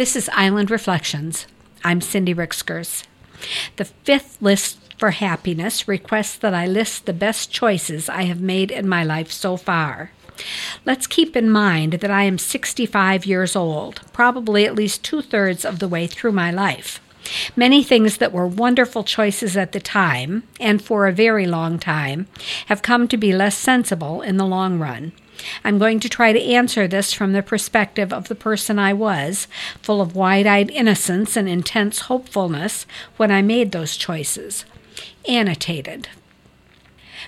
This is Island Reflections. I'm Cindy Ricksgers. The fifth list for happiness requests that I list the best choices I have made in my life so far. Let's keep in mind that I am 65 years old, probably at least two thirds of the way through my life. Many things that were wonderful choices at the time, and for a very long time, have come to be less sensible in the long run. I'm going to try to answer this from the perspective of the person I was, full of wide eyed innocence and intense hopefulness when I made those choices. Annotated.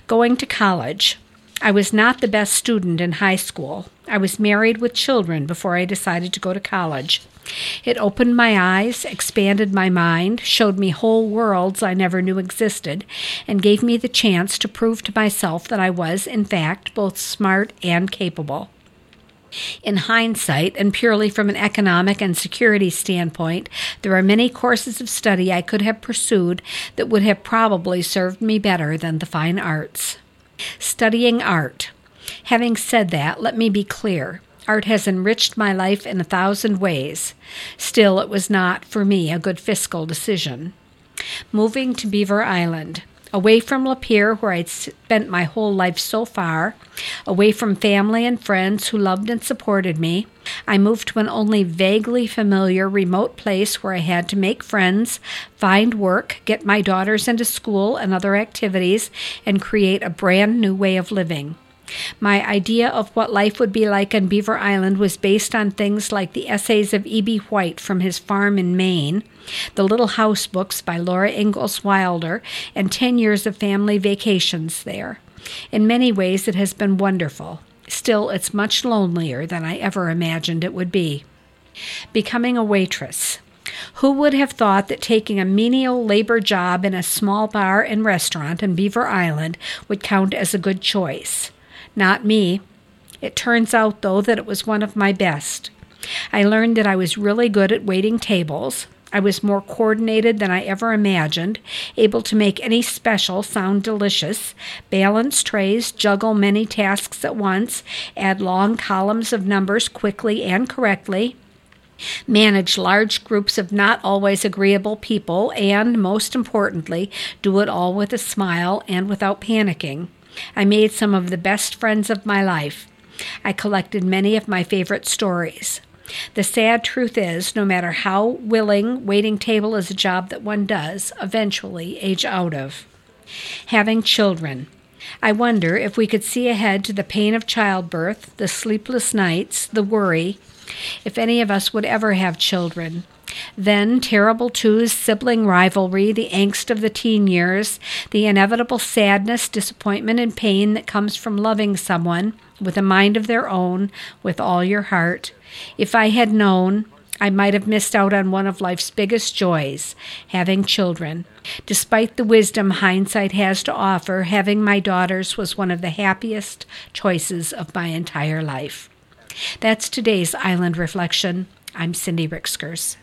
Going to college. I was not the best student in high school. I was married with children before I decided to go to college. It opened my eyes, expanded my mind, showed me whole worlds I never knew existed, and gave me the chance to prove to myself that I was, in fact, both smart and capable. In hindsight, and purely from an economic and security standpoint, there are many courses of study I could have pursued that would have probably served me better than the fine arts. Studying art. Having said that, let me be clear. Art has enriched my life in a thousand ways. Still, it was not, for me, a good fiscal decision. Moving to Beaver Island, away from Lapeer, where I'd spent my whole life so far, away from family and friends who loved and supported me, I moved to an only vaguely familiar remote place where I had to make friends, find work, get my daughters into school and other activities, and create a brand new way of living. My idea of what life would be like on Beaver Island was based on things like the essays of E.B. White from his farm in Maine, the Little House books by Laura Ingalls Wilder, and 10 years of family vacations there. In many ways, it has been wonderful. Still, it's much lonelier than I ever imagined it would be. Becoming a waitress. Who would have thought that taking a menial labor job in a small bar and restaurant in Beaver Island would count as a good choice? Not me. It turns out, though, that it was one of my best. I learned that I was really good at waiting tables. I was more coordinated than I ever imagined, able to make any special sound delicious, balance trays, juggle many tasks at once, add long columns of numbers quickly and correctly, manage large groups of not always agreeable people, and, most importantly, do it all with a smile and without panicking. I made some of the best friends of my life. I collected many of my favorite stories. The sad truth is, no matter how willing, waiting table is a job that one does eventually age out of. Having children. I wonder if we could see ahead to the pain of childbirth, the sleepless nights, the worry, if any of us would ever have children. Then, terrible too, sibling rivalry, the angst of the teen years, the inevitable sadness, disappointment, and pain that comes from loving someone with a mind of their own, with all your heart. If I had known, I might have missed out on one of life's biggest joys, having children. Despite the wisdom hindsight has to offer, having my daughters was one of the happiest choices of my entire life. That's today's Island Reflection. I'm Cindy Ricksgers.